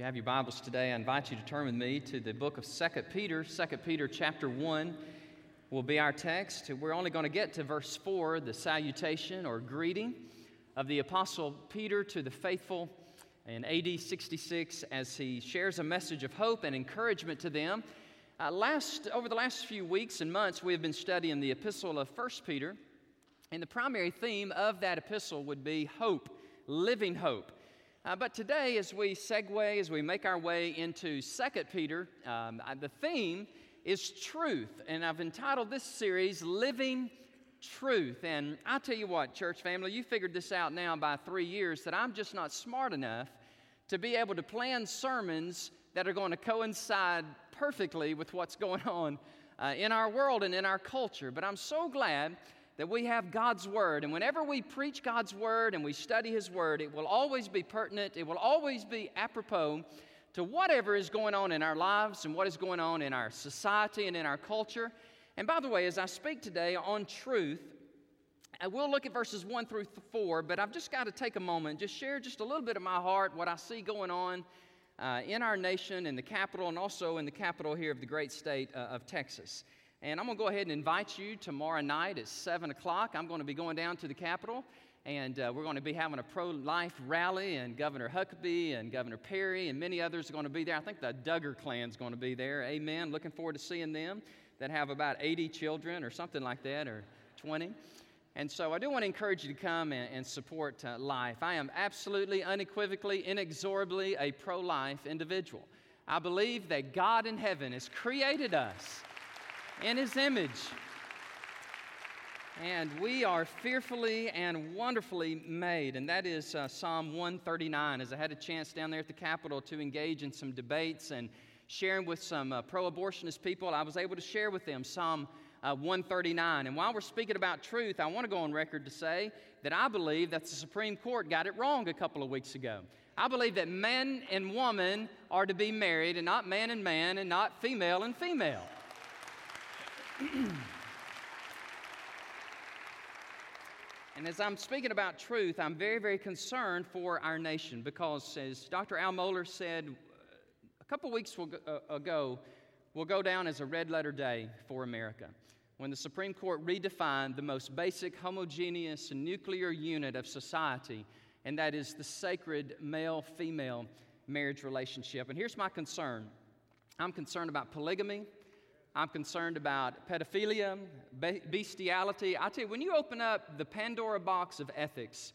you have your Bibles today, I invite you to turn with me to the book of 2 Peter. 2 Peter chapter 1 will be our text. We're only going to get to verse 4, the salutation or greeting of the Apostle Peter to the faithful in AD 66 as he shares a message of hope and encouragement to them. Uh, last, over the last few weeks and months, we have been studying the epistle of 1 Peter, and the primary theme of that epistle would be hope, living hope. Uh, but today, as we segue, as we make our way into 2 Peter, um, the theme is truth. And I've entitled this series, Living Truth. And I tell you what, church family, you figured this out now by three years that I'm just not smart enough to be able to plan sermons that are going to coincide perfectly with what's going on uh, in our world and in our culture. But I'm so glad that we have God's Word. And whenever we preach God's Word and we study His Word, it will always be pertinent, it will always be apropos to whatever is going on in our lives and what is going on in our society and in our culture. And by the way, as I speak today on truth, I will look at verses 1 through 4, but I've just got to take a moment, just share just a little bit of my heart, what I see going on uh, in our nation, in the capital, and also in the capital here of the great state uh, of Texas. And I'm going to go ahead and invite you tomorrow night at 7 o'clock. I'm going to be going down to the Capitol, and uh, we're going to be having a pro life rally, and Governor Huckabee and Governor Perry and many others are going to be there. I think the Duggar clan is going to be there. Amen. Looking forward to seeing them that have about 80 children or something like that, or 20. And so I do want to encourage you to come and, and support uh, life. I am absolutely, unequivocally, inexorably a pro life individual. I believe that God in heaven has created us in his image. And we are fearfully and wonderfully made. And that is uh, Psalm 139. As I had a chance down there at the Capitol to engage in some debates and sharing with some uh, pro abortionist people, I was able to share with them Psalm uh, 139. And while we're speaking about truth, I want to go on record to say that I believe that the Supreme Court got it wrong a couple of weeks ago. I believe that man and woman are to be married, and not man and man, and not female and female. and as I'm speaking about truth, I'm very, very concerned for our nation because, as Dr. Al Mohler said a couple weeks uh, ago, will go down as a red letter day for America when the Supreme Court redefined the most basic homogeneous nuclear unit of society, and that is the sacred male female marriage relationship. And here's my concern I'm concerned about polygamy. I'm concerned about pedophilia, bestiality. I tell you, when you open up the Pandora box of ethics,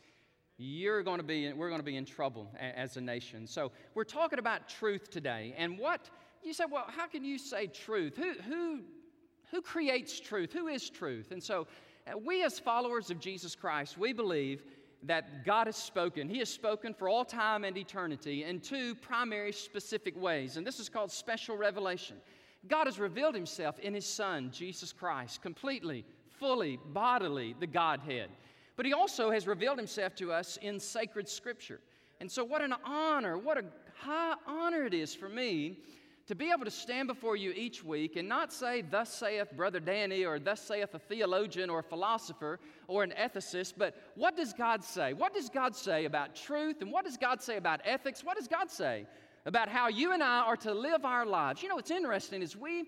you're going to be, we're going to be in trouble as a nation. So we're talking about truth today. And what, you say, well, how can you say truth? Who, who, who creates truth? Who is truth? And so uh, we as followers of Jesus Christ, we believe that God has spoken. He has spoken for all time and eternity in two primary specific ways. And this is called special revelation. God has revealed himself in his Son, Jesus Christ, completely, fully, bodily, the Godhead. But he also has revealed himself to us in sacred scripture. And so, what an honor, what a high honor it is for me to be able to stand before you each week and not say, Thus saith Brother Danny, or Thus saith a theologian, or a philosopher, or an ethicist, but what does God say? What does God say about truth? And what does God say about ethics? What does God say about how you and I are to live our lives. You know, what's interesting is we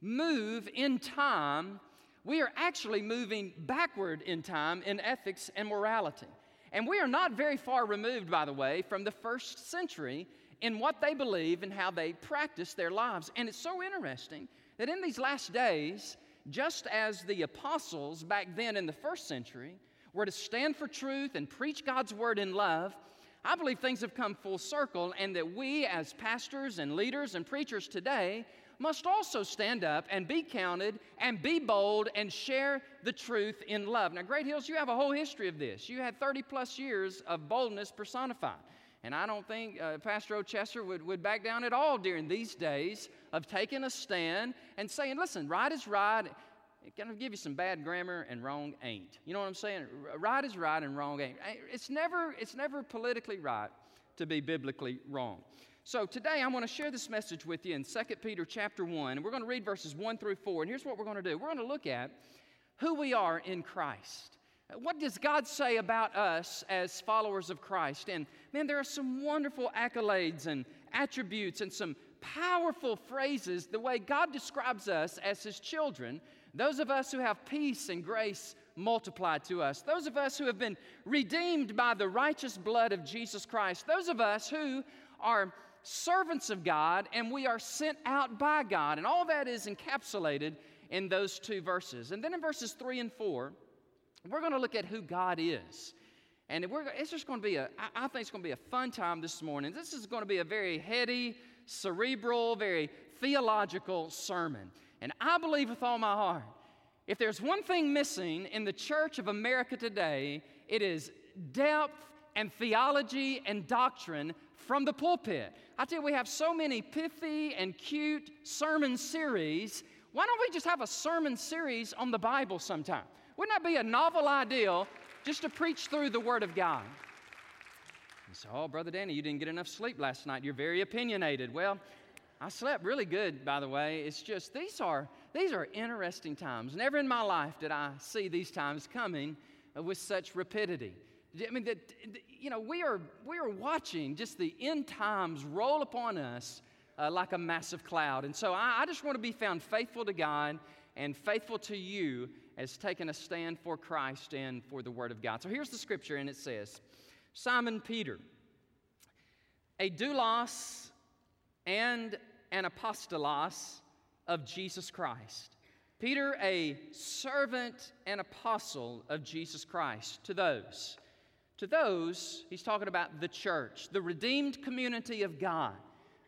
move in time, we are actually moving backward in time in ethics and morality. And we are not very far removed, by the way, from the first century in what they believe and how they practice their lives. And it's so interesting that in these last days, just as the apostles back then in the first century were to stand for truth and preach God's word in love, I believe things have come full circle, and that we, as pastors and leaders and preachers today, must also stand up and be counted and be bold and share the truth in love. Now, Great Hills, you have a whole history of this. You had 30 plus years of boldness personified. And I don't think uh, Pastor O'Chester would, would back down at all during these days of taking a stand and saying, listen, right is right going to give you some bad grammar and wrong ain't. You know what I'm saying? Right is right and wrong ain't. It's never, it's never politically right to be biblically wrong. So today I want to share this message with you in 2 Peter chapter 1, and we're going to read verses 1 through 4. And here's what we're going to do. We're going to look at who we are in Christ. What does God say about us as followers of Christ? And man, there are some wonderful accolades and attributes and some powerful phrases the way God describes us as His children. Those of us who have peace and grace multiplied to us. Those of us who have been redeemed by the righteous blood of Jesus Christ. Those of us who are servants of God and we are sent out by God. And all that is encapsulated in those two verses. And then in verses 3 and 4, we're going to look at who God is. And it's just going to be a, I think it's going to be a fun time this morning. This is going to be a very heady, cerebral, very theological sermon. And I believe with all my heart if there's one thing missing in the church of America today, it is depth and theology and doctrine from the pulpit. I tell you, we have so many pithy and cute sermon series. Why don't we just have a sermon series on the Bible sometime? Wouldn't that be a novel idea just to preach through the Word of God? And so, oh, Brother Danny, you didn't get enough sleep last night. You're very opinionated. Well, I slept really good, by the way. It's just these are these are interesting times. Never in my life did I see these times coming with such rapidity. I mean, that you know, we are we are watching just the end times roll upon us uh, like a massive cloud. And so I, I just want to be found faithful to God and faithful to you as taking a stand for Christ and for the Word of God. So here's the scripture, and it says, Simon Peter, a doulos and an apostolos of Jesus Christ. Peter, a servant and apostle of Jesus Christ, to those. To those, he's talking about the church, the redeemed community of God,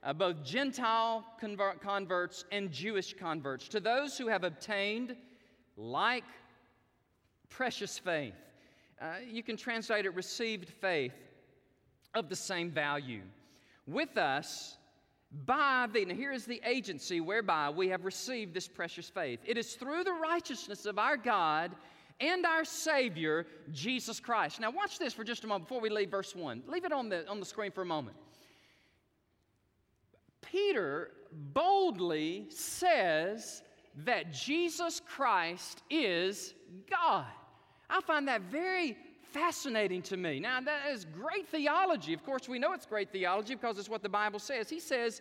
uh, both Gentile convert, converts and Jewish converts. To those who have obtained, like precious faith, uh, you can translate it received faith of the same value. With us, by the, now here is the agency whereby we have received this precious faith. It is through the righteousness of our God and our Savior, Jesus Christ. Now, watch this for just a moment before we leave verse 1. Leave it on the, on the screen for a moment. Peter boldly says that Jesus Christ is God. I find that very fascinating to me. Now, that is great theology. Of course, we know it's great theology because it's what the Bible says. He says,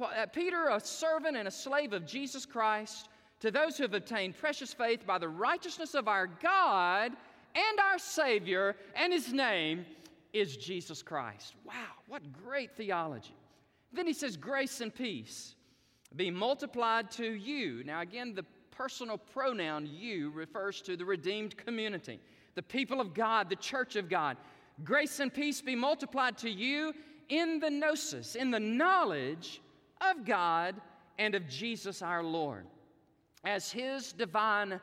uh, Peter, a servant and a slave of Jesus Christ, to those who have obtained precious faith by the righteousness of our God and our Savior, and His name is Jesus Christ. Wow, what great theology. Then he says, Grace and peace be multiplied to you. Now, again, the personal pronoun you refers to the redeemed community the people of God, the church of God. Grace and peace be multiplied to you in the gnosis, in the knowledge of God and of Jesus our Lord, as His divine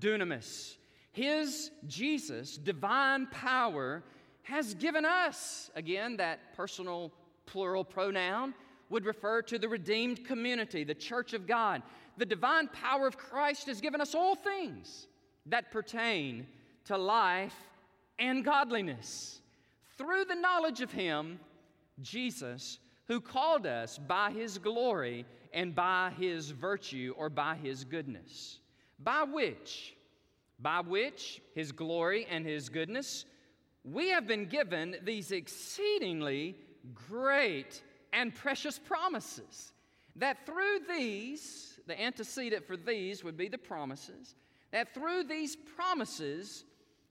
dunamis. His Jesus, divine power, has given us, again, that personal plural pronoun would refer to the redeemed community, the church of God. The divine power of Christ has given us all things that pertain to life and godliness through the knowledge of Him, Jesus, who called us by His glory and by His virtue or by His goodness, by which, by which His glory and His goodness, we have been given these exceedingly great and precious promises. That through these, the antecedent for these would be the promises, that through these promises,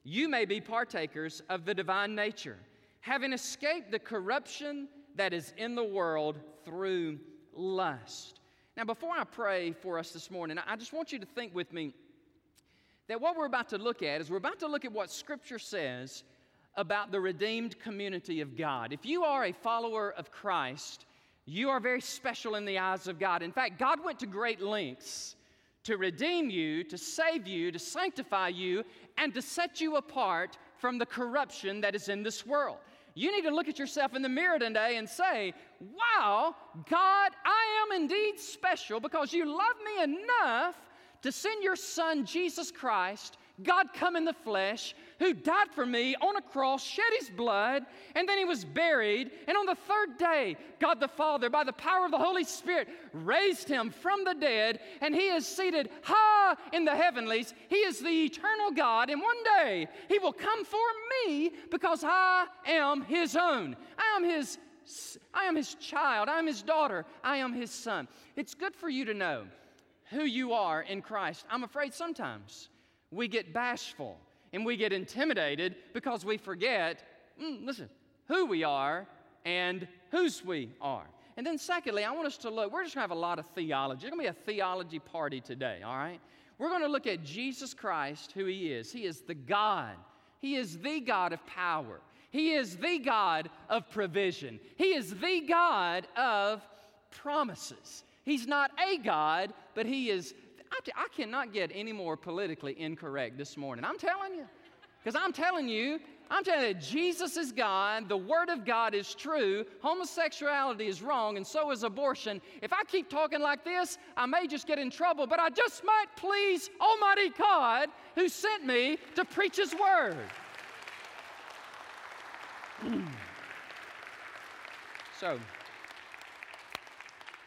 you may be partakers of the divine nature, having escaped the corruption that is in the world through lust. Now, before I pray for us this morning, I just want you to think with me that what we're about to look at is we're about to look at what Scripture says about the redeemed community of God. If you are a follower of Christ, you are very special in the eyes of God. In fact, God went to great lengths to redeem you, to save you, to sanctify you, and to set you apart from the corruption that is in this world. You need to look at yourself in the mirror today and say, Wow, God, I am indeed special because you love me enough to send your Son, Jesus Christ, God come in the flesh, who died for me on a cross, shed his blood, and then he was buried. And on the third day, God the Father, by the power of the Holy Spirit, raised him from the dead, and he is seated high in the heavenlies. He is the eternal God, and one day he will come for me because I am his own. I am his I am his child. I am his daughter. I am his son. It's good for you to know who you are in Christ. I'm afraid sometimes we get bashful and we get intimidated because we forget, mm, listen, who we are and whose we are. And then, secondly, I want us to look, we're just going to have a lot of theology. It's going to be a theology party today, all right? We're going to look at Jesus Christ, who He is. He is the God, He is the God of power, He is the God of provision, He is the God of promises. He's not a God, but He is I, I cannot get any more politically incorrect this morning. I'm telling you. Because I'm telling you, I'm telling you, Jesus is God, the Word of God is true, homosexuality is wrong, and so is abortion. If I keep talking like this, I may just get in trouble, but I just might please Almighty God who sent me to preach His Word. so,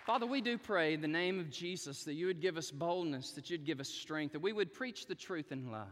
Father, we do pray in the name of Jesus that you would give us boldness, that you'd give us strength, that we would preach the truth in love.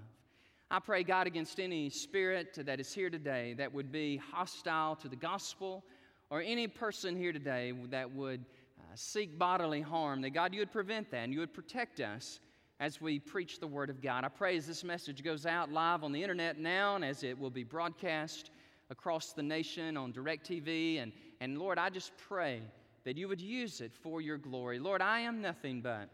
I pray, God, against any spirit that is here today that would be hostile to the gospel or any person here today that would uh, seek bodily harm, that God, you would prevent that and you would protect us as we preach the Word of God. I pray as this message goes out live on the internet now and as it will be broadcast across the nation on DirecTV. And, and Lord, I just pray that you would use it for your glory. Lord, I am nothing but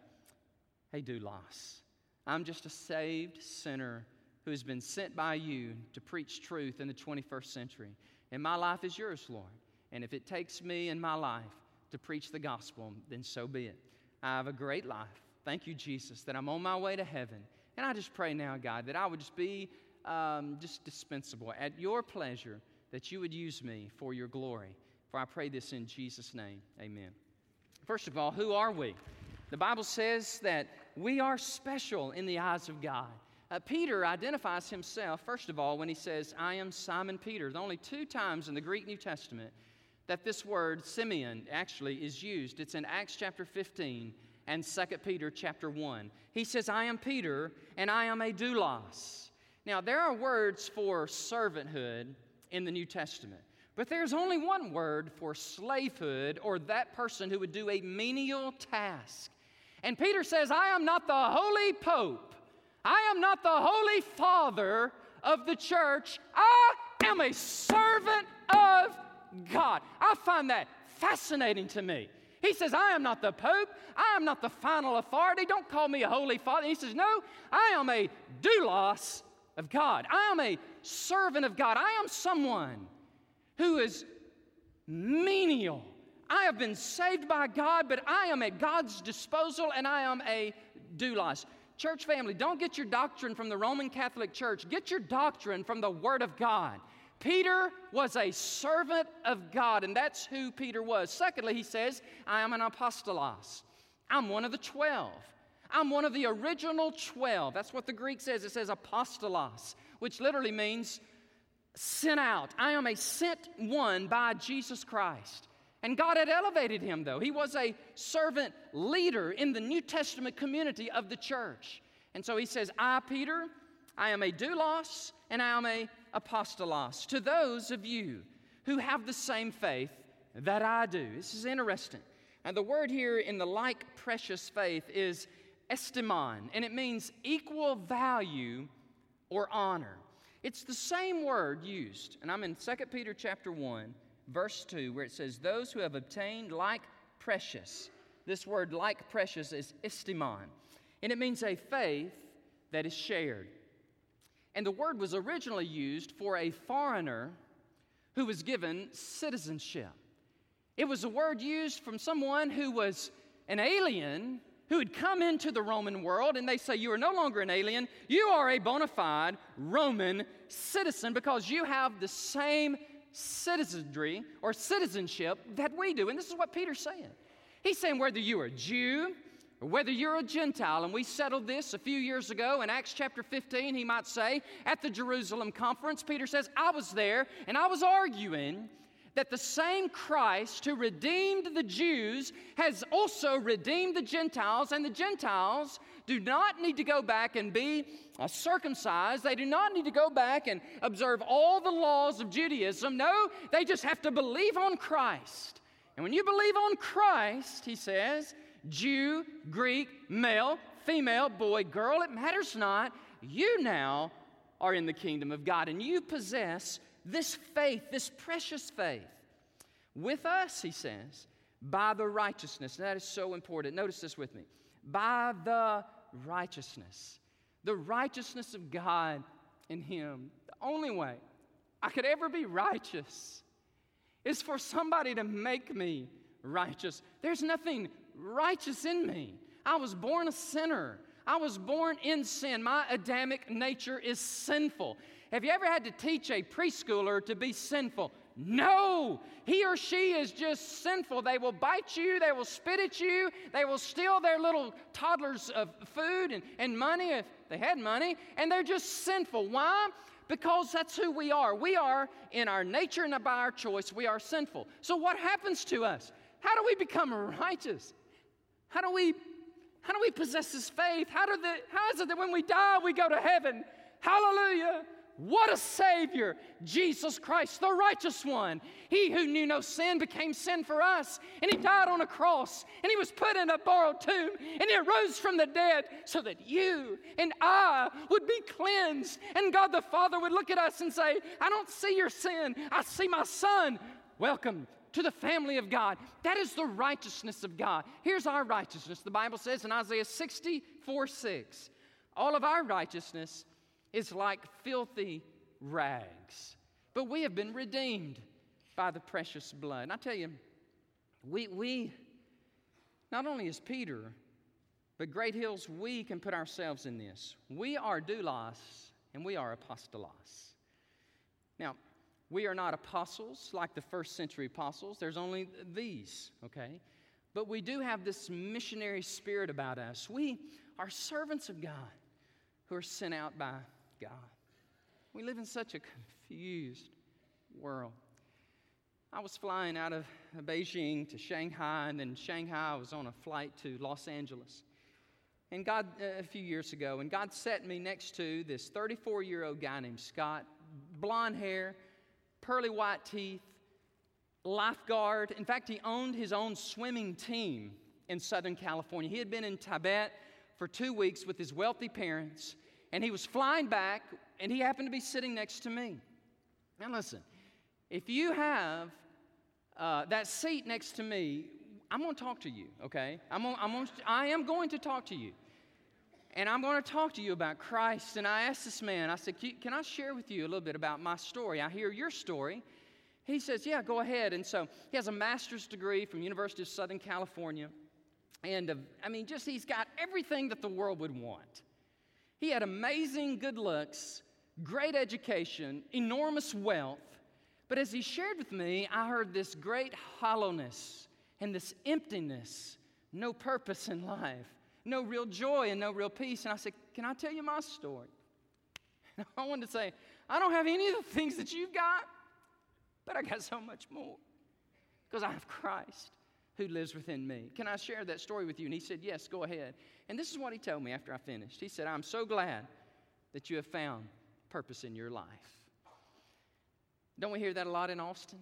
a doulos. I'm just a saved sinner who has been sent by you to preach truth in the 21st century. And my life is yours, Lord. And if it takes me and my life to preach the gospel, then so be it. I have a great life. Thank you, Jesus, that I'm on my way to heaven. And I just pray now, God, that I would just be um, just dispensable at your pleasure, that you would use me for your glory. For I pray this in Jesus' name. Amen. First of all, who are we? The Bible says that we are special in the eyes of God. Uh, Peter identifies himself, first of all, when he says, I am Simon Peter. There's only two times in the Greek New Testament that this word, Simeon, actually is used. It's in Acts chapter 15 and 2 Peter chapter 1. He says, I am Peter, and I am a doulos. Now, there are words for servanthood in the New Testament. But there's only one word for slavehood or that person who would do a menial task. And Peter says, I am not the holy pope. I am not the holy father of the church. I am a servant of God. I find that fascinating to me. He says, I am not the Pope. I am not the final authority. Don't call me a holy father. He says, No, I am a doulos of God. I am a servant of God. I am someone who is menial. I have been saved by God, but I am at God's disposal and I am a doulos. Church family, don't get your doctrine from the Roman Catholic Church. Get your doctrine from the Word of God. Peter was a servant of God, and that's who Peter was. Secondly, he says, I am an apostolos. I'm one of the twelve. I'm one of the original twelve. That's what the Greek says. It says apostolos, which literally means sent out. I am a sent one by Jesus Christ. And God had elevated him, though. He was a servant leader in the New Testament community of the church. And so he says, I, Peter, I am a doulos and I am a apostolos. To those of you who have the same faith that I do. This is interesting. And the word here in the like precious faith is estimon, and it means equal value or honor. It's the same word used, and I'm in 2 Peter chapter 1, verse 2, where it says, Those who have obtained like precious. This word like precious is estimon, and it means a faith that is shared. And the word was originally used for a foreigner who was given citizenship. It was a word used from someone who was an alien who had come into the Roman world, and they say, You are no longer an alien, you are a bona fide Roman citizen because you have the same citizenry or citizenship that we do. And this is what Peter's saying. He's saying, whether you are a Jew, or whether you're a Gentile, and we settled this a few years ago in Acts chapter 15, he might say, at the Jerusalem conference, Peter says, I was there and I was arguing that the same Christ who redeemed the Jews has also redeemed the Gentiles, and the Gentiles do not need to go back and be uh, circumcised. They do not need to go back and observe all the laws of Judaism. No, they just have to believe on Christ. And when you believe on Christ, he says, Jew, Greek, male, female, boy, girl, it matters not. You now are in the kingdom of God, and you possess this faith, this precious faith. With us, he says, by the righteousness. And That is so important. Notice this with me. By the righteousness. The righteousness of God in him. The only way I could ever be righteous is for somebody to make me righteous. There's nothing righteous in me. I was born a sinner. I was born in sin. My Adamic nature is sinful. Have you ever had to teach a preschooler to be sinful? No, he or she is just sinful. They will bite you, they will spit at you, they will steal their little toddlers of food and, and money if they had money, and they're just sinful. Why? Because that's who we are. We are, in our nature and by our choice, we are sinful. So, what happens to us? How do we become righteous? How do we, how do we possess this faith? How, do the, how is it that when we die, we go to heaven? Hallelujah. What a Savior! Jesus Christ, the righteous one. He who knew no sin became sin for us. And He died on a cross. And He was put in a borrowed tomb. And He arose from the dead so that you and I would be cleansed. And God the Father would look at us and say, I don't see your sin. I see my Son. Welcome to the family of God. That is the righteousness of God. Here's our righteousness. The Bible says in Isaiah 64 6, all of our righteousness is like filthy rags, but we have been redeemed by the precious blood. And I tell you, we, we not only as Peter, but Great Hills, we can put ourselves in this. We are doulos and we are apostolos. Now, we are not apostles like the first century apostles. There's only these, okay? But we do have this missionary spirit about us. We are servants of God who are sent out by God. We live in such a confused world. I was flying out of Beijing to Shanghai, and then Shanghai, I was on a flight to Los Angeles. And God, a few years ago, and God set me next to this 34 year old guy named Scott, blonde hair, pearly white teeth, lifeguard. In fact, he owned his own swimming team in Southern California. He had been in Tibet for two weeks with his wealthy parents, and he was flying back, and he happened to be sitting next to me. Now, listen, if you have uh, that seat next to me, I'm going to talk to you, okay? I'm gonna, I'm gonna, I am going to talk to you. And I'm going to talk to you about Christ. And I asked this man, I said, Can I share with you a little bit about my story? I hear your story. He says, Yeah, go ahead. And so he has a master's degree from University of Southern California. And uh, I mean, just he's got everything that the world would want. He had amazing good looks, great education, enormous wealth. But as he shared with me, I heard this great hollowness and this emptiness, no purpose in life no real joy and no real peace. And I said, Can I tell you my story? And I wanted to say, I don't have any of the things that you've got, but I got so much more because I have Christ who lives within me. Can I share that story with you? And he said, Yes, go ahead. And this is what he told me after I finished. He said, I'm so glad that you have found purpose in your life. Don't we hear that a lot in Austin?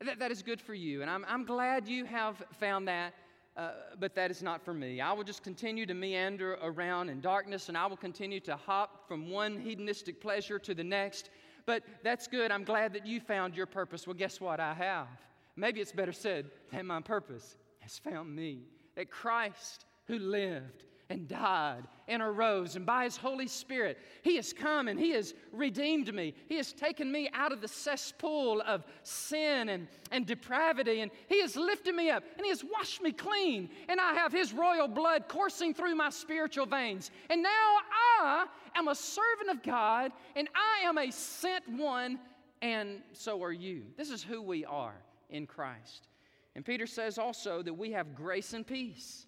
That, that is good for you. And I'm, I'm glad you have found that uh, but that is not for me. I will just continue to meander around in darkness and I will continue to hop from one hedonistic pleasure to the next. But that's good. I'm glad that you found your purpose. Well, guess what? I have. Maybe it's better said that my purpose has found me. That Christ, who lived and died and arose. And by His Holy Spirit, He has come and He has redeemed me. He has taken me out of the cesspool of sin and, and depravity, and He has lifted me up and He has washed me clean. And I have His royal blood coursing through my spiritual veins. And now I am a servant of God, and I am a sent one, and so are you. This is who we are in Christ. And Peter says also that we have grace and peace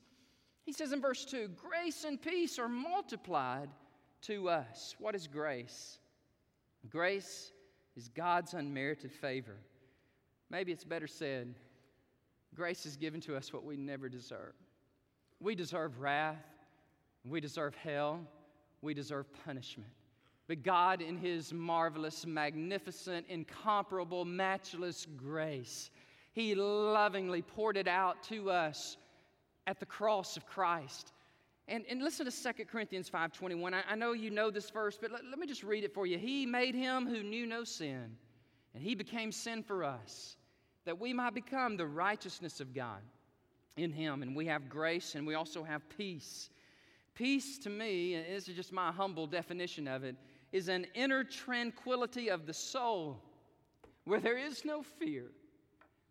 He says in verse 2 grace and peace are multiplied to us. What is grace? Grace is God's unmerited favor. Maybe it's better said grace is given to us what we never deserve. We deserve wrath, we deserve hell, we deserve punishment. But God, in His marvelous, magnificent, incomparable, matchless grace, He lovingly poured it out to us at the cross of Christ. And, and listen to 2 Corinthians 5.21. I, I know you know this verse, but let, let me just read it for you. He made him who knew no sin, and he became sin for us, that we might become the righteousness of God in him. And we have grace and we also have peace. Peace to me, and this is just my humble definition of it, is an inner tranquility of the soul where there is no fear.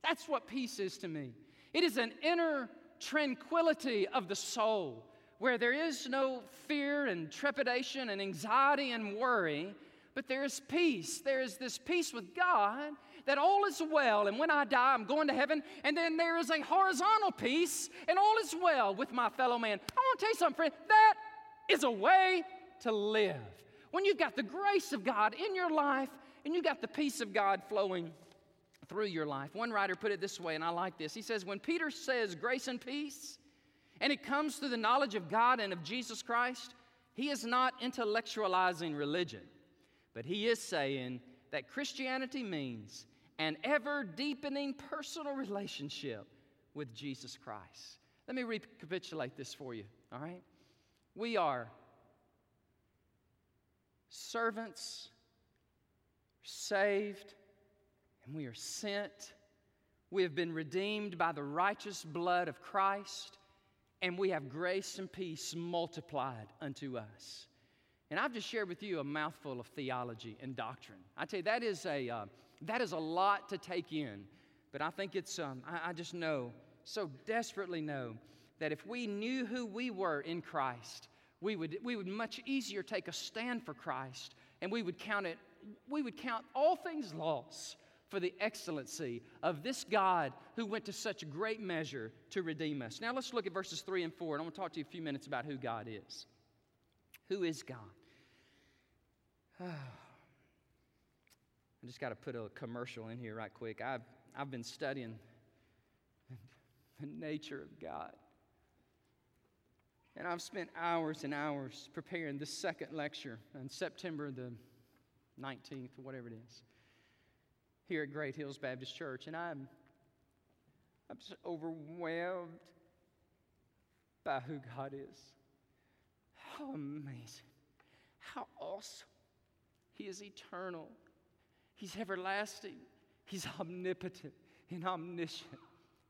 That's what peace is to me. It is an inner tranquility of the soul where there is no fear and trepidation and anxiety and worry, but there is peace. There is this peace with God that all is well, and when I die, I'm going to heaven. And then there is a horizontal peace, and all is well with my fellow man. I want to tell you something, friend. That is a way to live. When you've got the grace of God in your life, and you've got the peace of God flowing through your life. One writer put it this way, and I like this. He says, When Peter says grace and peace, and it comes through the knowledge of God and of Jesus Christ, he is not intellectualizing religion, but he is saying that Christianity means an ever deepening personal relationship with Jesus Christ. Let me recapitulate this for you, all right? We are servants, saved, and we are sent. We have been redeemed by the righteous blood of Christ, and we have grace and peace multiplied unto us. And I've just shared with you a mouthful of theology and doctrine. I tell you, that is a. Uh, that is a lot to take in. But I think it's, um, I, I just know, so desperately know, that if we knew who we were in Christ, we would, we would much easier take a stand for Christ and we would count it, we would count all things loss for the excellency of this God who went to such great measure to redeem us. Now let's look at verses 3 and 4, and I want to talk to you a few minutes about who God is. Who is God? I just got to put a commercial in here right quick. I've, I've been studying the nature of God. And I've spent hours and hours preparing this second lecture on September the 19th, or whatever it is, here at Great Hills Baptist Church. And I'm, I'm just overwhelmed by who God is. How amazing. How awesome. He is eternal. He's everlasting. He's omnipotent and omniscient,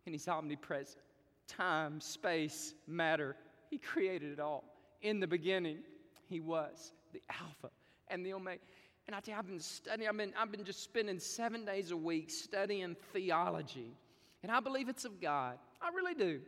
and He's omnipresent. Time, space, matter, He created it all. In the beginning, He was the Alpha and the Omega. And I tell you, I've been studying, I've been, I've been just spending seven days a week studying theology. And I believe it's of God. I really do.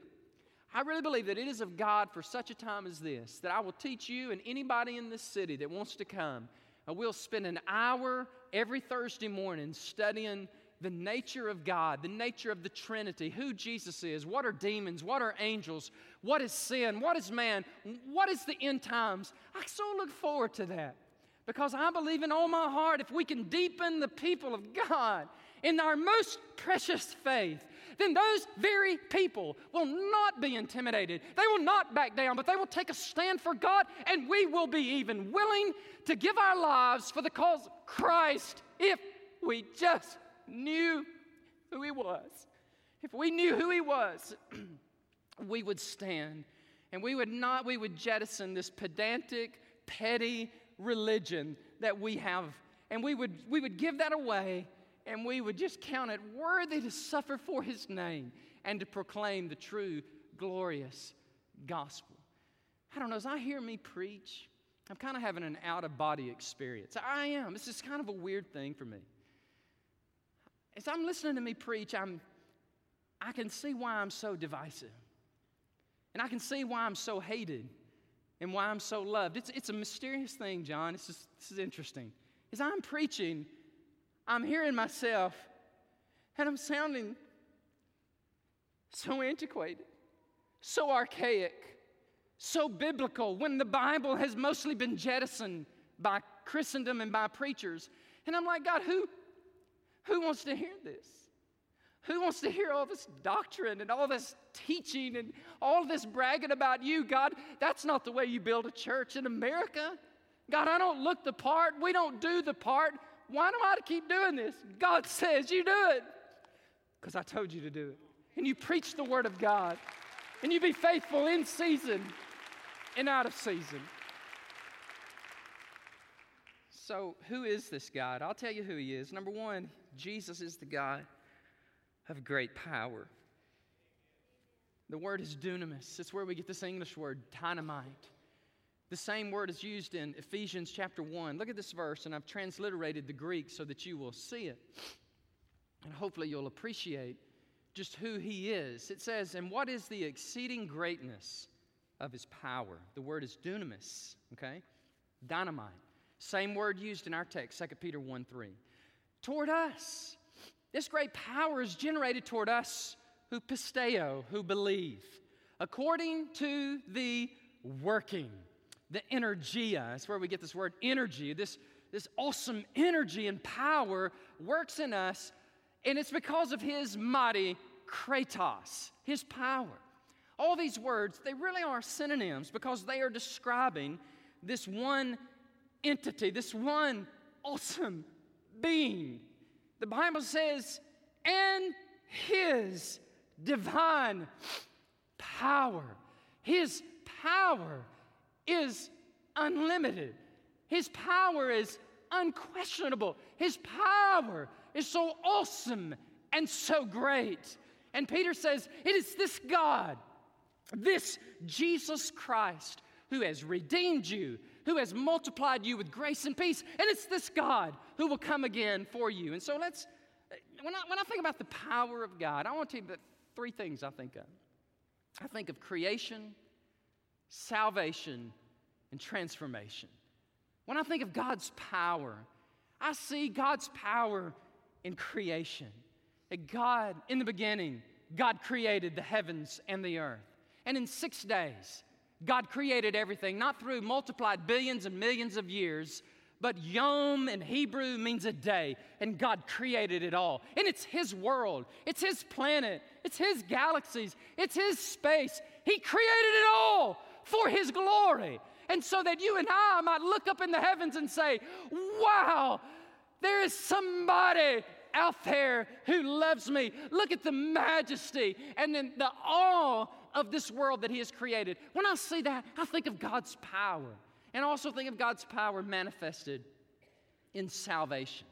I really believe that it is of God for such a time as this that I will teach you and anybody in this city that wants to come. And we'll spend an hour every Thursday morning studying the nature of God, the nature of the Trinity, who Jesus is, what are demons, what are angels, what is sin, what is man, what is the end times. I so look forward to that because I believe in all my heart if we can deepen the people of God in our most precious faith, then those very people will not be intimidated. They will not back down, but they will take a stand for God, and we will be even willing to give our lives for the cause of Christ if we just knew who He was. If we knew who He was, we would stand and we would not, we would jettison this pedantic, petty religion that we have, and we would, we would give that away and we would just count it worthy to suffer for his name and to proclaim the true, glorious gospel. I don't know, as I hear me preach, I'm kind of having an out of body experience. I am. This is kind of a weird thing for me. As I'm listening to me preach, I'm, I can see why I'm so divisive. And I can see why I'm so hated and why I'm so loved. It's, it's a mysterious thing, John. It's just, this is interesting. As I'm preaching, I'm hearing myself and I'm sounding so antiquated, so archaic, so biblical when the Bible has mostly been jettisoned by Christendom and by preachers. And I'm like, God, who, who wants to hear this? Who wants to hear all this doctrine and all this teaching and all this bragging about you? God, that's not the way you build a church in America. God, I don't look the part. We don't do the part. Why do I keep doing this? God says you do it because I told you to do it. And you preach the word of God. And you be faithful in season and out of season. So, who is this God? I'll tell you who he is. Number one, Jesus is the God of great power. The word is dunamis. It's where we get this English word, dynamite. The same word is used in Ephesians chapter 1. Look at this verse, and I've transliterated the Greek so that you will see it. And hopefully you'll appreciate just who he is. It says, And what is the exceeding greatness of his power? The word is dunamis, okay? Dynamite. Same word used in our text, 2 Peter 1 3. Toward us. This great power is generated toward us who pisteo, who believe, according to the working the energia. That's where we get this word energy. This, this awesome energy and power works in us, and it's because of his mighty kratos, his power. All these words, they really are synonyms because they are describing this one entity, this one awesome being. The Bible says, and his divine power. His power is unlimited. His power is unquestionable. His power is so awesome and so great. And Peter says, It is this God, this Jesus Christ, who has redeemed you, who has multiplied you with grace and peace. And it's this God who will come again for you. And so let's, when I, when I think about the power of God, I want to tell you three things I think of. I think of creation, salvation, and transformation. When I think of God's power, I see God's power in creation. That God, in the beginning, God created the heavens and the earth. And in six days, God created everything, not through multiplied billions and millions of years, but Yom in Hebrew means a day, and God created it all. And it's His world, it's His planet, it's His galaxies, it's His space. He created it all for His glory. And so that you and I might look up in the heavens and say, Wow, there is somebody out there who loves me. Look at the majesty and then the awe of this world that He has created. When I see that, I think of God's power and also think of God's power manifested in salvation.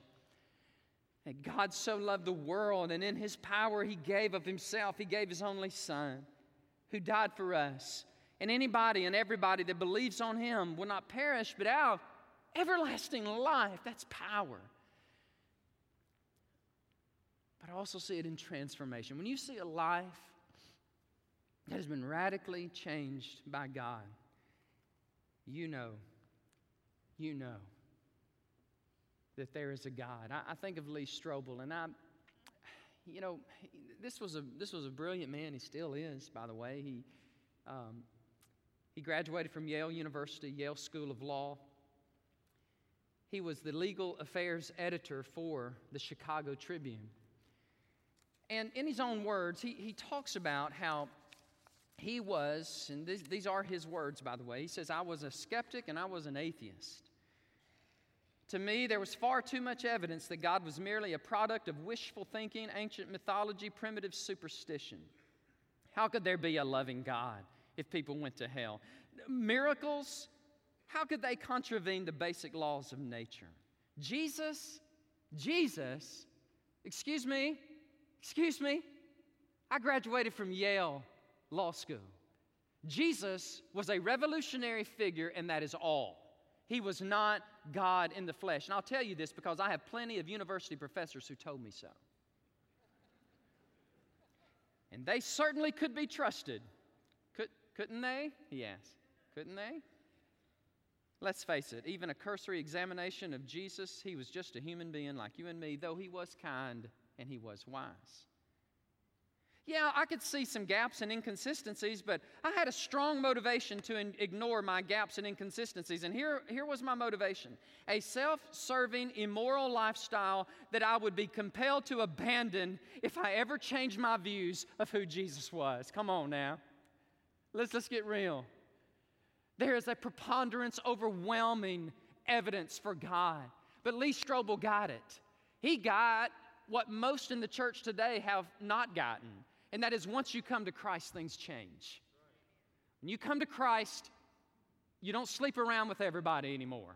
And God so loved the world, and in His power, He gave of Himself. He gave His only Son, who died for us. And anybody and everybody that believes on Him will not perish, but have everlasting life. That's power. But I also see it in transformation. When you see a life that has been radically changed by God, you know, you know that there is a God. I, I think of Lee Strobel, and I, you know, this was a this was a brilliant man. He still is, by the way. He um, he graduated from Yale University, Yale School of Law. He was the legal affairs editor for the Chicago Tribune. And in his own words, he, he talks about how he was, and these, these are his words, by the way. He says, I was a skeptic and I was an atheist. To me, there was far too much evidence that God was merely a product of wishful thinking, ancient mythology, primitive superstition. How could there be a loving God if people went to hell? Miracles, how could they contravene the basic laws of nature? Jesus, Jesus, excuse me, excuse me, I graduated from Yale Law School. Jesus was a revolutionary figure, and that is all. He was not God in the flesh. And I'll tell you this because I have plenty of university professors who told me so. And they certainly could be trusted. Could, couldn't they? He asked. Couldn't they? Let's face it, even a cursory examination of Jesus, he was just a human being like you and me, though he was kind and he was wise. Yeah, I could see some gaps and inconsistencies, but I had a strong motivation to in- ignore my gaps and inconsistencies. And here, here was my motivation a self serving, immoral lifestyle that I would be compelled to abandon if I ever changed my views of who Jesus was. Come on now. Let's, let's get real. There is a preponderance, overwhelming evidence for God. But Lee Strobel got it. He got what most in the church today have not gotten and that is once you come to Christ, things change. When you come to Christ, you don't sleep around with everybody anymore.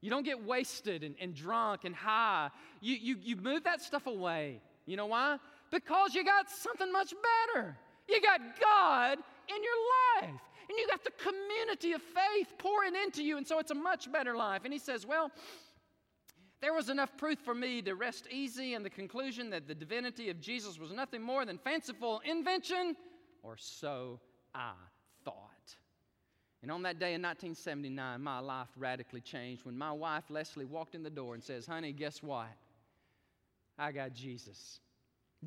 You don't get wasted and, and drunk and high. You, you, you move that stuff away. You know why? Because you got something much better. You got God in your life, and you got the community of faith pouring into you, and so it's a much better life. And he says, Well, there was enough proof for me to rest easy in the conclusion that the divinity of Jesus was nothing more than fanciful invention, or so I thought. And on that day in 1979, my life radically changed when my wife Leslie walked in the door and says, Honey, guess what? I got Jesus.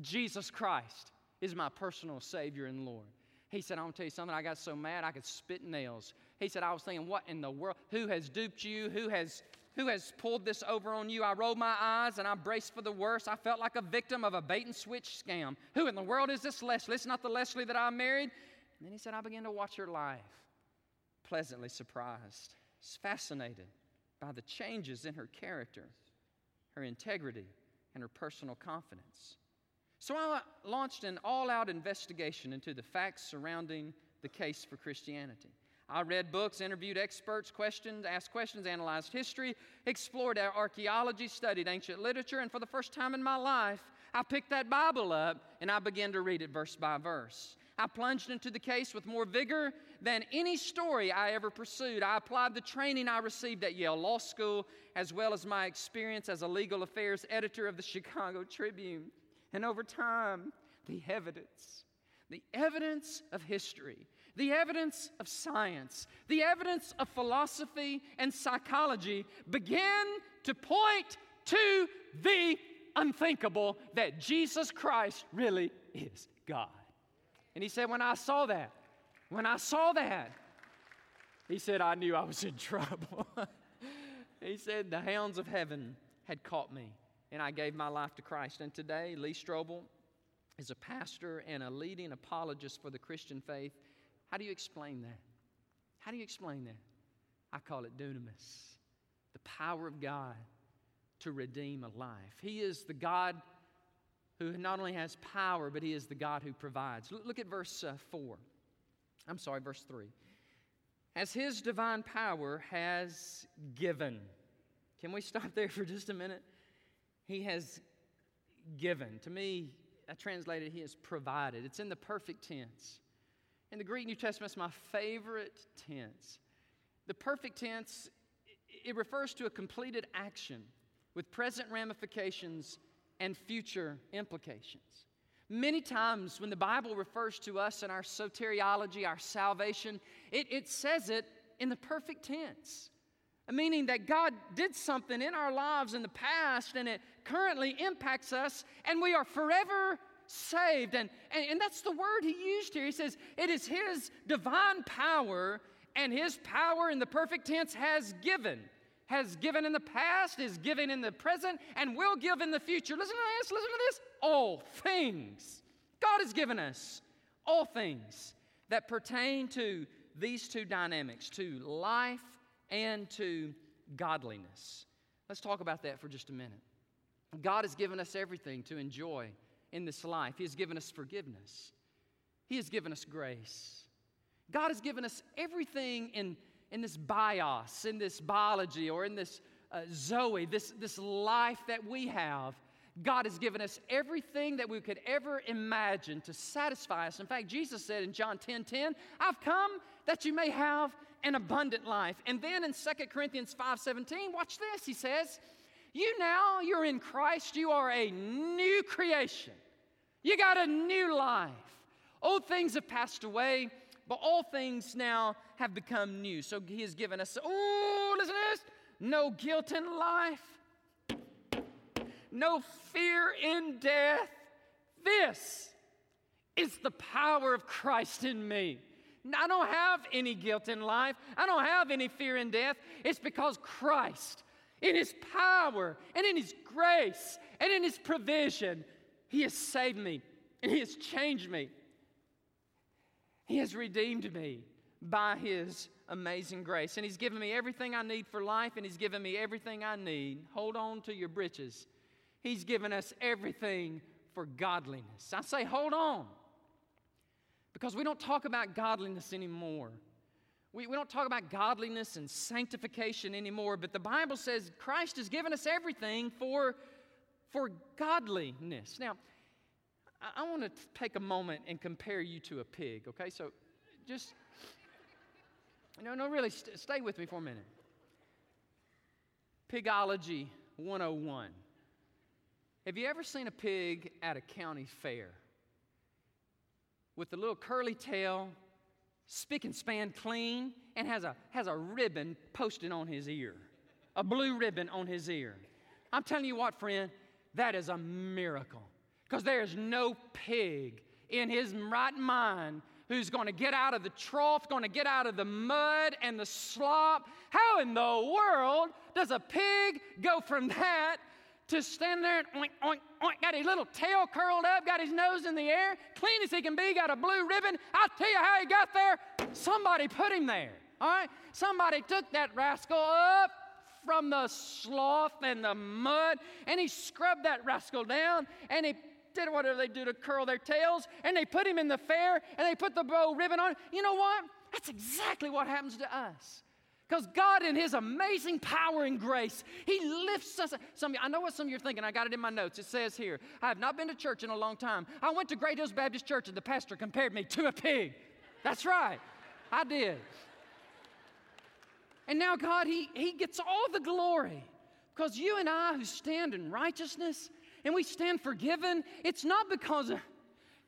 Jesus Christ is my personal Savior and Lord. He said, I'm gonna tell you something. I got so mad I could spit nails. He said, I was thinking, what in the world? Who has duped you? Who has who has pulled this over on you? I rolled my eyes and I braced for the worst. I felt like a victim of a bait and switch scam. Who in the world is this Leslie? It's not the Leslie that I married. And then he said, I began to watch her life, pleasantly surprised, fascinated by the changes in her character, her integrity, and her personal confidence. So I launched an all out investigation into the facts surrounding the case for Christianity. I read books, interviewed experts, questioned, asked questions, analyzed history, explored archaeology, studied ancient literature, and for the first time in my life, I picked that Bible up and I began to read it verse by verse. I plunged into the case with more vigor than any story I ever pursued. I applied the training I received at Yale Law School, as well as my experience as a legal affairs editor of the Chicago Tribune. And over time, the evidence, the evidence of history the evidence of science, the evidence of philosophy and psychology begin to point to the unthinkable that Jesus Christ really is God. And he said, When I saw that, when I saw that, he said, I knew I was in trouble. he said, The hounds of heaven had caught me, and I gave my life to Christ. And today, Lee Strobel is a pastor and a leading apologist for the Christian faith how do you explain that? How do you explain that? I call it dunamis, the power of God to redeem a life. He is the God who not only has power, but He is the God who provides. Look at verse uh, 4. I'm sorry, verse 3. As His divine power has given. Can we stop there for just a minute? He has given. To me, I translated He has provided. It's in the perfect tense. In the Greek New Testament, it's my favorite tense. The perfect tense, it refers to a completed action with present ramifications and future implications. Many times when the Bible refers to us in our soteriology, our salvation, it, it says it in the perfect tense, meaning that God did something in our lives in the past and it currently impacts us, and we are forever saved. And, and, and that's the word he used here. He says, It is his divine power, and his power in the perfect tense has given. Has given in the past, is giving in the present, and will give in the future. Listen to this, listen to this. All things. God has given us all things that pertain to these two dynamics to life and to godliness. Let's talk about that for just a minute. God has given us everything to enjoy in this life. He has given us forgiveness, He has given us grace. God has given us everything in, in this bios, in this biology, or in this uh, Zoe, this, this life that we have. God has given us everything that we could ever imagine to satisfy us. In fact, Jesus said in John 10 10, I've come that you may have an abundant life. And then in 2 Corinthians 5 17, watch this, he says, You now, you're in Christ, you are a new creation. You got a new life. Old things have passed away, but all things now have become new. So he has given us, oh, listen to this no guilt in life, no fear in death. This It's the power of Christ in me. I don't have any guilt in life. I don't have any fear in death. It's because Christ, in His power and in His grace and in His provision, He has saved me and He has changed me. He has redeemed me by His amazing grace. And He's given me everything I need for life, and He's given me everything I need. Hold on to your britches. He's given us everything for godliness. I say, hold on. Because we don't talk about godliness anymore. We, we don't talk about godliness and sanctification anymore, but the Bible says Christ has given us everything for, for godliness. Now, I, I want to take a moment and compare you to a pig, okay? So just, no, no, really, st- stay with me for a minute. Pigology 101. Have you ever seen a pig at a county fair? With a little curly tail, spick and span clean, and has a, has a ribbon posted on his ear, a blue ribbon on his ear. I'm telling you what, friend, that is a miracle. Because there is no pig in his right mind who's going to get out of the trough, going to get out of the mud and the slop. How in the world does a pig go from that to stand there and oink, oink, oink, got his little tail curled up, got his nose in the air, clean as he can be, got a blue ribbon? I'll tell you how he got there. Somebody put him there. All right? Somebody took that rascal up from the sloth and the mud, and he scrubbed that rascal down, and he did whatever they do to curl their tails, and they put him in the fair, and they put the bow ribbon on. You know what? That's exactly what happens to us. Because God, in His amazing power and grace, He lifts us. Some, I know what some of you are thinking. I got it in my notes. It says here, I have not been to church in a long time. I went to Great Hills Baptist Church, and the pastor compared me to a pig. That's right. I did. And now, God, He, he gets all the glory. Because you and I, who stand in righteousness and we stand forgiven, it's not because of,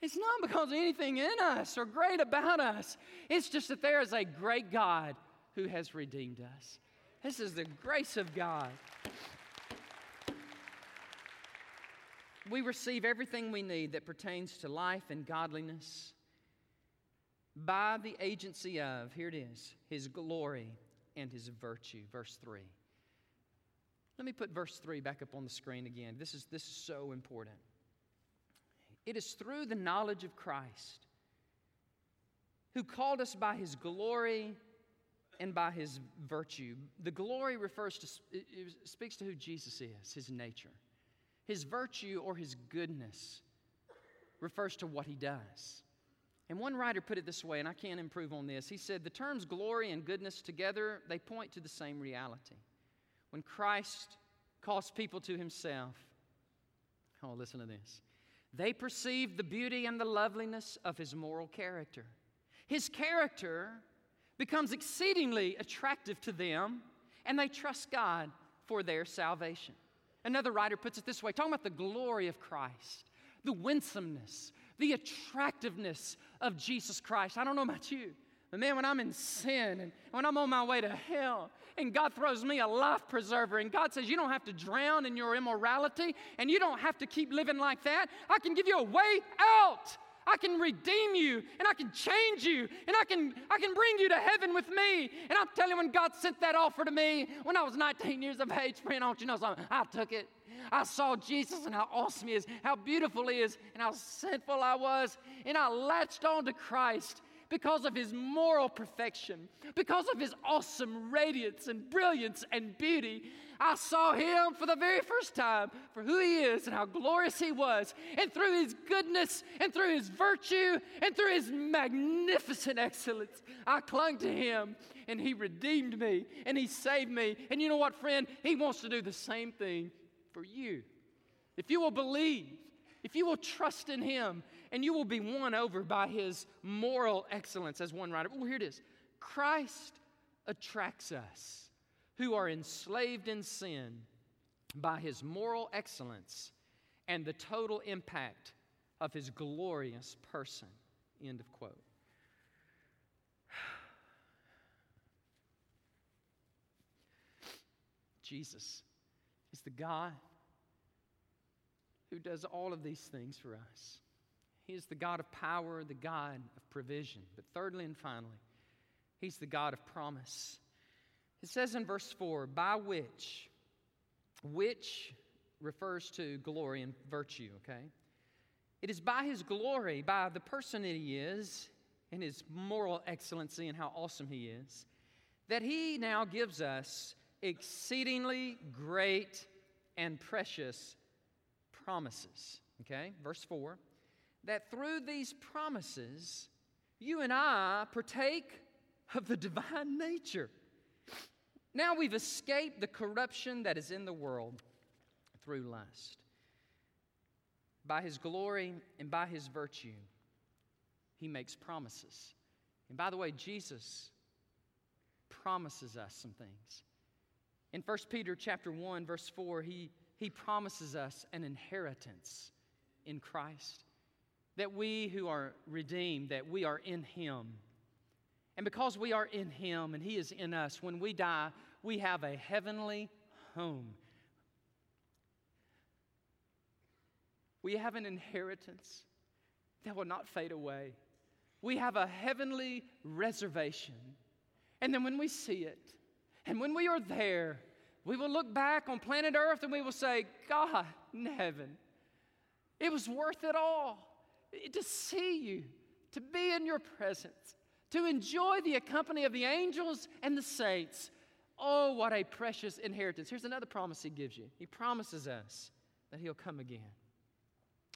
it's not because of anything in us or great about us. It's just that there is a great God who has redeemed us. This is the grace of God. We receive everything we need that pertains to life and godliness by the agency of, here it is, His glory and His virtue. Verse 3. Let me put verse 3 back up on the screen again. This is, this is so important. It is through the knowledge of Christ who called us by His glory and by his virtue. The glory refers to, speaks to who Jesus is, his nature. His virtue or his goodness refers to what he does. And one writer put it this way, and I can't improve on this. He said, The terms glory and goodness together, they point to the same reality. When Christ calls people to himself, oh, listen to this. They perceive the beauty and the loveliness of his moral character. His character becomes exceedingly attractive to them, and they trust God for their salvation. Another writer puts it this way talking about the glory of Christ, the winsomeness, the attractiveness of Jesus Christ. I don't know about you, but man, when I'm in sin and when I'm on my way to hell, and God throws me a life preserver, and God says, You don't have to drown in your immorality, and you don't have to keep living like that. I can give you a way out. I can redeem you and I can change you and I can, I can bring you to heaven with me. And I'm telling you, when God sent that offer to me when I was 19 years of age, friend, I want you to know something. I took it. I saw Jesus and how awesome he is, how beautiful he is, and how sinful I was. And I latched on to Christ because of his moral perfection, because of his awesome radiance and brilliance and beauty. I saw him for the very first time for who he is and how glorious he was. And through his goodness and through his virtue and through his magnificent excellence, I clung to him and he redeemed me and he saved me. And you know what, friend? He wants to do the same thing for you. If you will believe, if you will trust in him, and you will be won over by his moral excellence, as one writer. Well, here it is Christ attracts us who are enslaved in sin by his moral excellence and the total impact of his glorious person. End of quote. Jesus is the God who does all of these things for us. He is the God of power, the God of provision. But thirdly and finally, He's the God of promise. It says in verse 4 by which, which refers to glory and virtue, okay? It is by His glory, by the person that He is, and His moral excellency and how awesome He is, that He now gives us exceedingly great and precious promises. Okay, verse 4 that through these promises, you and I partake of the divine nature. Now we've escaped the corruption that is in the world through lust. By his glory and by his virtue, he makes promises. And by the way, Jesus promises us some things. In 1 Peter chapter 1 verse 4, he, he promises us an inheritance in Christ. That we who are redeemed, that we are in him. And because we are in him and he is in us, when we die, we have a heavenly home. We have an inheritance that will not fade away. We have a heavenly reservation. And then when we see it, and when we are there, we will look back on planet Earth and we will say, God in heaven, it was worth it all to see you, to be in your presence, to enjoy the company of the angels and the saints. Oh, what a precious inheritance. Here's another promise he gives you. He promises us that he'll come again.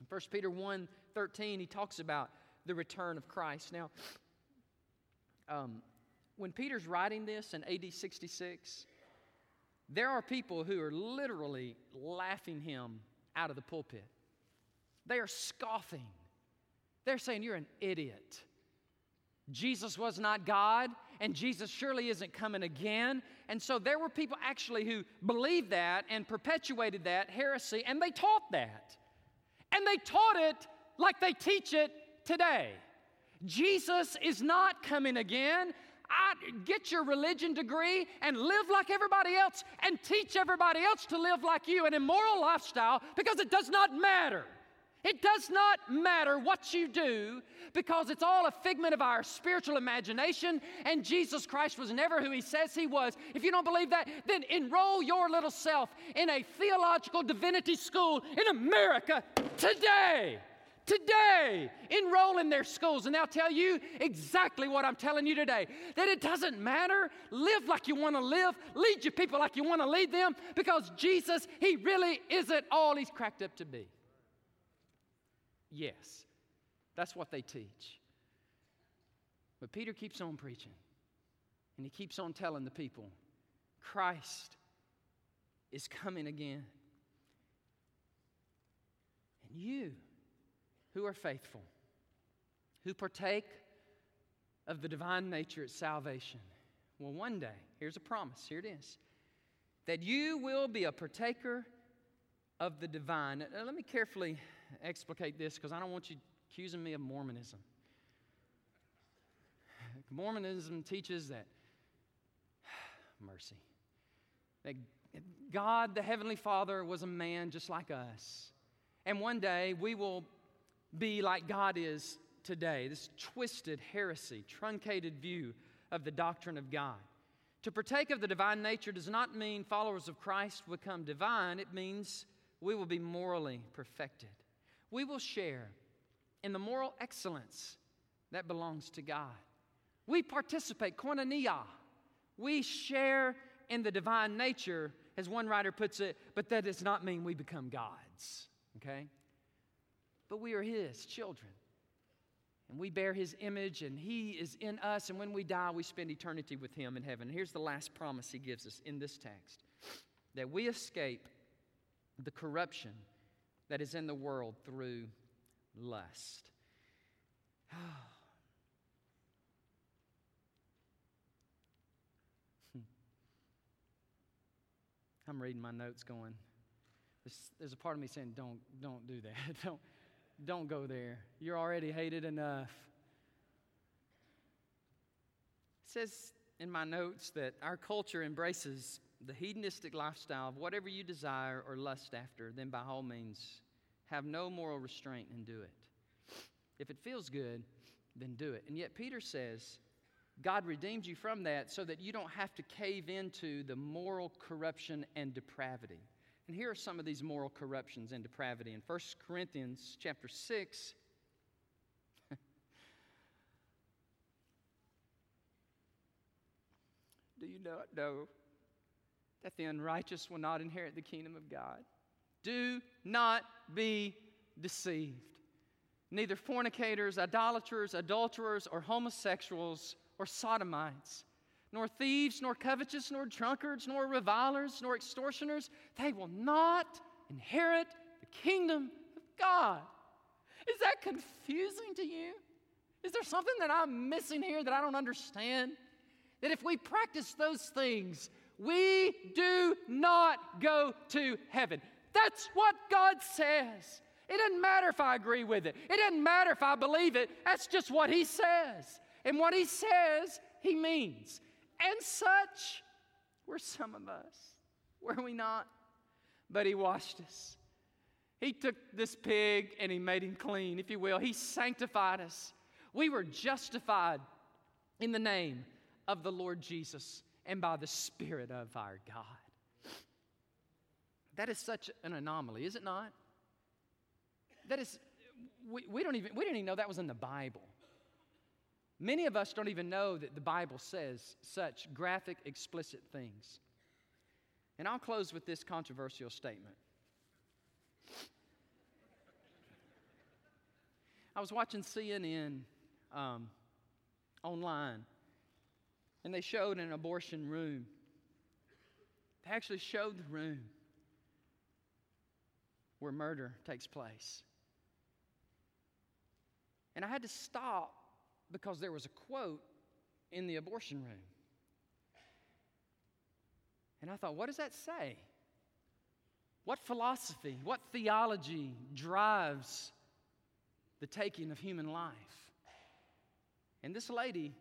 In 1 Peter 1 13, he talks about the return of Christ. Now, um, when Peter's writing this in AD 66, there are people who are literally laughing him out of the pulpit. They are scoffing. They're saying, You're an idiot. Jesus was not God, and Jesus surely isn't coming again. And so there were people actually who believed that and perpetuated that heresy, and they taught that. And they taught it like they teach it today. Jesus is not coming again. I, get your religion degree and live like everybody else and teach everybody else to live like you, an immoral lifestyle, because it does not matter. It does not matter what you do because it's all a figment of our spiritual imagination, and Jesus Christ was never who he says he was. If you don't believe that, then enroll your little self in a theological divinity school in America today. Today, enroll in their schools, and they'll tell you exactly what I'm telling you today that it doesn't matter. Live like you want to live, lead your people like you want to lead them, because Jesus, He really isn't all He's cracked up to be. Yes, that's what they teach. But Peter keeps on preaching, and he keeps on telling the people Christ is coming again. And you, who are faithful, who partake of the divine nature at salvation. Well, one day, here's a promise here it is that you will be a partaker of the divine. Now, let me carefully explicate this because I don't want you accusing me of Mormonism. Mormonism teaches that mercy, that God, the Heavenly Father, was a man just like us. And one day we will be like God is today, this twisted heresy, truncated view of the doctrine of God. To partake of the divine nature does not mean followers of Christ become divine, it means we will be morally perfected. We will share in the moral excellence that belongs to God. We participate, koinonia. We share in the divine nature, as one writer puts it, but that does not mean we become gods, okay? but we are His children. And we bear His image, and He is in us. And when we die, we spend eternity with Him in heaven. Here's the last promise He gives us in this text that we escape the corruption that is in the world through lust. Hmm. I'm reading my notes going, there's, there's, a part of me saying, don't, don't do that. don't, don't go there. You're already hated enough. It says in my notes that our culture embraces the hedonistic lifestyle of whatever you desire or lust after, then by all means have no moral restraint and do it. If it feels good, then do it. And yet, Peter says, God redeemed you from that so that you don't have to cave into the moral corruption and depravity. And here are some of these moral corruptions and depravity. In 1 Corinthians chapter 6, do you not know that the unrighteous will not inherit the kingdom of God? Do not be deceived. Neither fornicators, idolaters, adulterers, or homosexuals, or sodomites, nor thieves, nor covetous, nor drunkards, nor revilers, nor extortioners, they will not inherit the kingdom of God. Is that confusing to you? Is there something that I'm missing here that I don't understand? That if we practice those things, we do not go to heaven. That's what God says. It doesn't matter if I agree with it, it doesn't matter if I believe it. That's just what He says. And what He says, He means. And such were some of us, were we not? But He washed us. He took this pig and He made him clean, if you will. He sanctified us. We were justified in the name of the Lord Jesus and by the Spirit of our God. That is such an anomaly, is it not? That is, we, we, don't even, we didn't even know that was in the Bible. Many of us don't even know that the Bible says such graphic, explicit things. And I'll close with this controversial statement. I was watching CNN um, online, and they showed an abortion room. They actually showed the room where murder takes place. And I had to stop because there was a quote in the abortion room. And I thought, what does that say? What philosophy, what theology drives the taking of human life? And this lady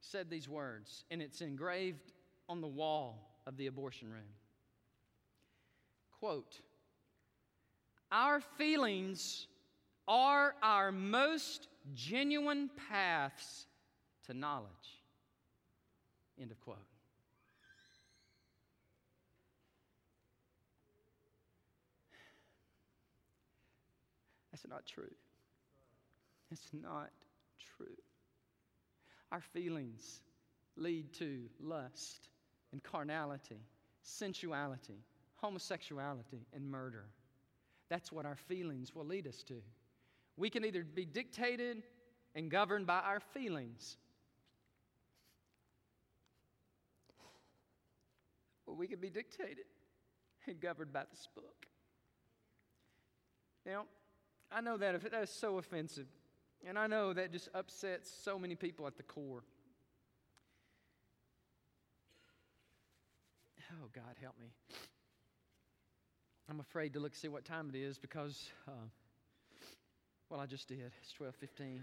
said these words, and it's engraved on the wall of the abortion room. Quote, Our feelings are our most genuine paths to knowledge. End of quote. That's not true. It's not true. Our feelings lead to lust and carnality, sensuality, homosexuality, and murder. That's what our feelings will lead us to. We can either be dictated and governed by our feelings, or we can be dictated and governed by this book. Now, I know that if that is so offensive, and I know that just upsets so many people at the core. Oh, God, help me. I'm afraid to look see what time it is because, uh, well, I just did. It's 12:15.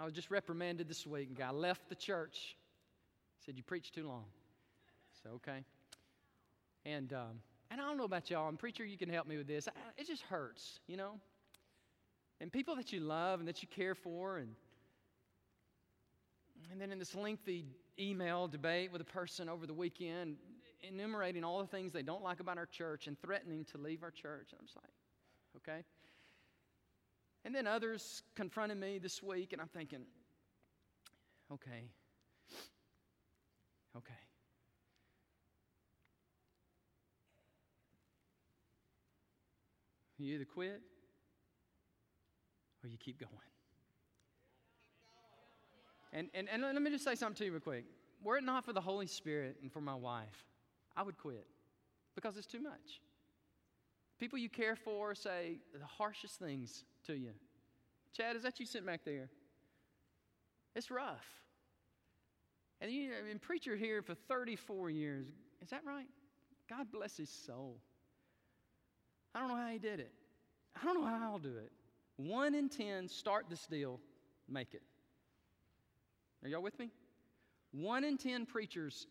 I was just reprimanded this week. A guy left the church. Said you preach too long. So okay. And um, and I don't know about y'all, and preacher, you can help me with this. It just hurts, you know? And people that you love and that you care for, and, and then in this lengthy email debate with a person over the weekend, enumerating all the things they don't like about our church and threatening to leave our church. And I'm just like, okay. And then others confronted me this week, and I'm thinking, okay, okay. You either quit or you keep going. And, and, and let me just say something to you real quick. Were it not for the Holy Spirit and for my wife, I would quit because it's too much. People you care for say the harshest things to you. Chad, is that you sitting back there? It's rough. And you have been preacher here for 34 years. Is that right? God bless his soul. I don't know how he did it. I don't know how I'll do it. One in ten start this deal, make it. Are y'all with me? One in ten preachers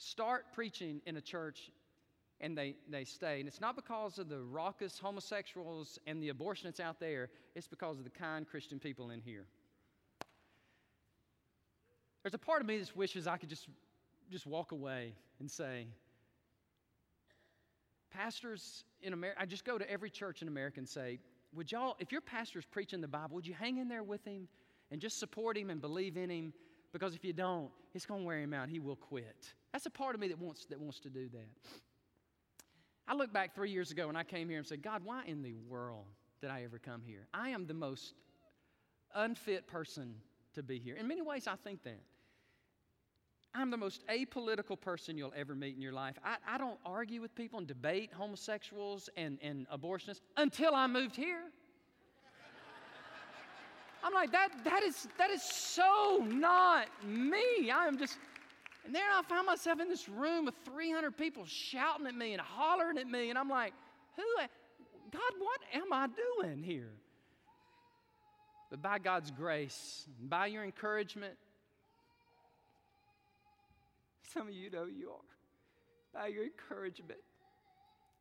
start preaching in a church and they, they stay. And it's not because of the raucous homosexuals and the abortionists out there, it's because of the kind Christian people in here. There's a part of me that wishes I could just, just walk away and say, Pastors in America, I just go to every church in America and say, Would y'all, if your pastor's preaching the Bible, would you hang in there with him and just support him and believe in him? Because if you don't, it's going to wear him out. He will quit. That's a part of me that wants, that wants to do that. I look back three years ago when I came here and said, God, why in the world did I ever come here? I am the most unfit person to be here. In many ways, I think that. I'm the most apolitical person you'll ever meet in your life. I, I don't argue with people and debate homosexuals and, and abortionists until I moved here. I'm like, that, that, is, that is so not me. I am just, and then I found myself in this room with 300 people shouting at me and hollering at me, and I'm like, who, God, what am I doing here? But by God's grace, by your encouragement, some of you know you are. By your encouragement,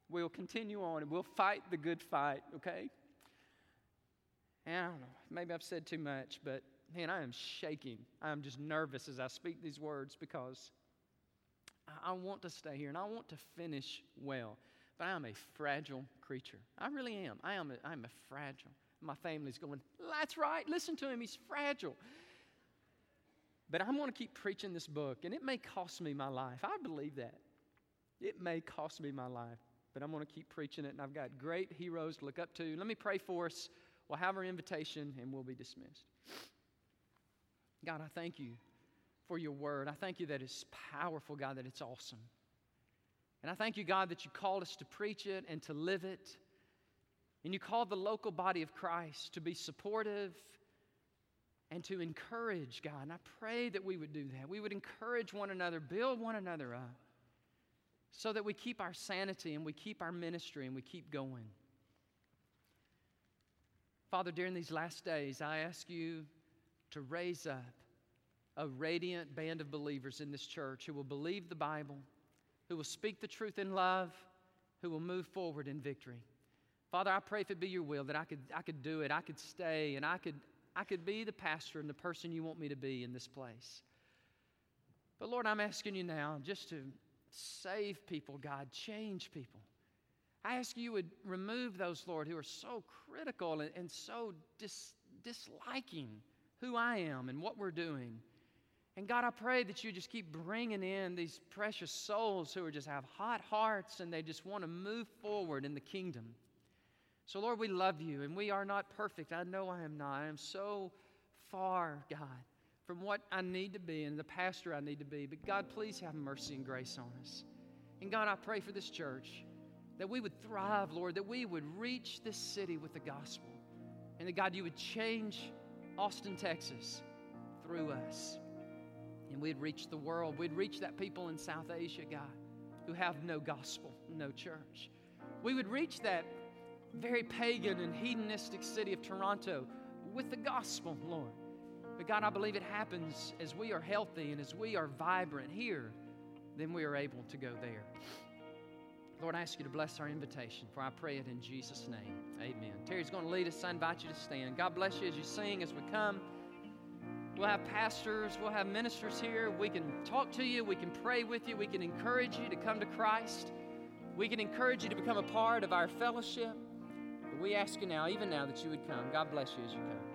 we'll continue on and we'll fight the good fight, okay? And I don't know, maybe I've said too much, but man, I am shaking. I'm just nervous as I speak these words because I want to stay here and I want to finish well. But I am a fragile creature. I really am. I am a, I'm a fragile. My family's going, that's right, listen to him, he's fragile. But I'm going to keep preaching this book, and it may cost me my life. I believe that. It may cost me my life, but I'm going to keep preaching it, and I've got great heroes to look up to. Let me pray for us. We'll have our invitation, and we'll be dismissed. God, I thank you for your word. I thank you that it's powerful, God, that it's awesome. And I thank you, God, that you called us to preach it and to live it. And you called the local body of Christ to be supportive and to encourage, God. And I pray that we would do that. We would encourage one another, build one another up, so that we keep our sanity and we keep our ministry and we keep going. Father, during these last days, I ask you to raise up a radiant band of believers in this church who will believe the Bible, who will speak the truth in love, who will move forward in victory. Father, I pray if it be your will that I could, I could do it, I could stay, and I could, I could be the pastor and the person you want me to be in this place. But Lord, I'm asking you now just to save people, God, change people. I ask you would remove those, Lord, who are so critical and, and so dis, disliking who I am and what we're doing. And God, I pray that you just keep bringing in these precious souls who are just have hot hearts and they just want to move forward in the kingdom. So, Lord, we love you and we are not perfect. I know I am not. I am so far, God, from what I need to be and the pastor I need to be. But, God, please have mercy and grace on us. And, God, I pray for this church that we would thrive, Lord, that we would reach this city with the gospel. And that, God, you would change Austin, Texas through us. And we'd reach the world. We'd reach that people in South Asia, God, who have no gospel, no church. We would reach that very pagan and hedonistic city of Toronto with the gospel, Lord. But God, I believe it happens as we are healthy and as we are vibrant here, then we are able to go there. Lord, I ask you to bless our invitation, for I pray it in Jesus' name. Amen. Terry's going to lead us. I invite you to stand. God bless you as you sing, as we come. We'll have pastors, we'll have ministers here. We can talk to you, we can pray with you, we can encourage you to come to Christ. We can encourage you to become a part of our fellowship. We ask you now, even now, that you would come. God bless you as you come.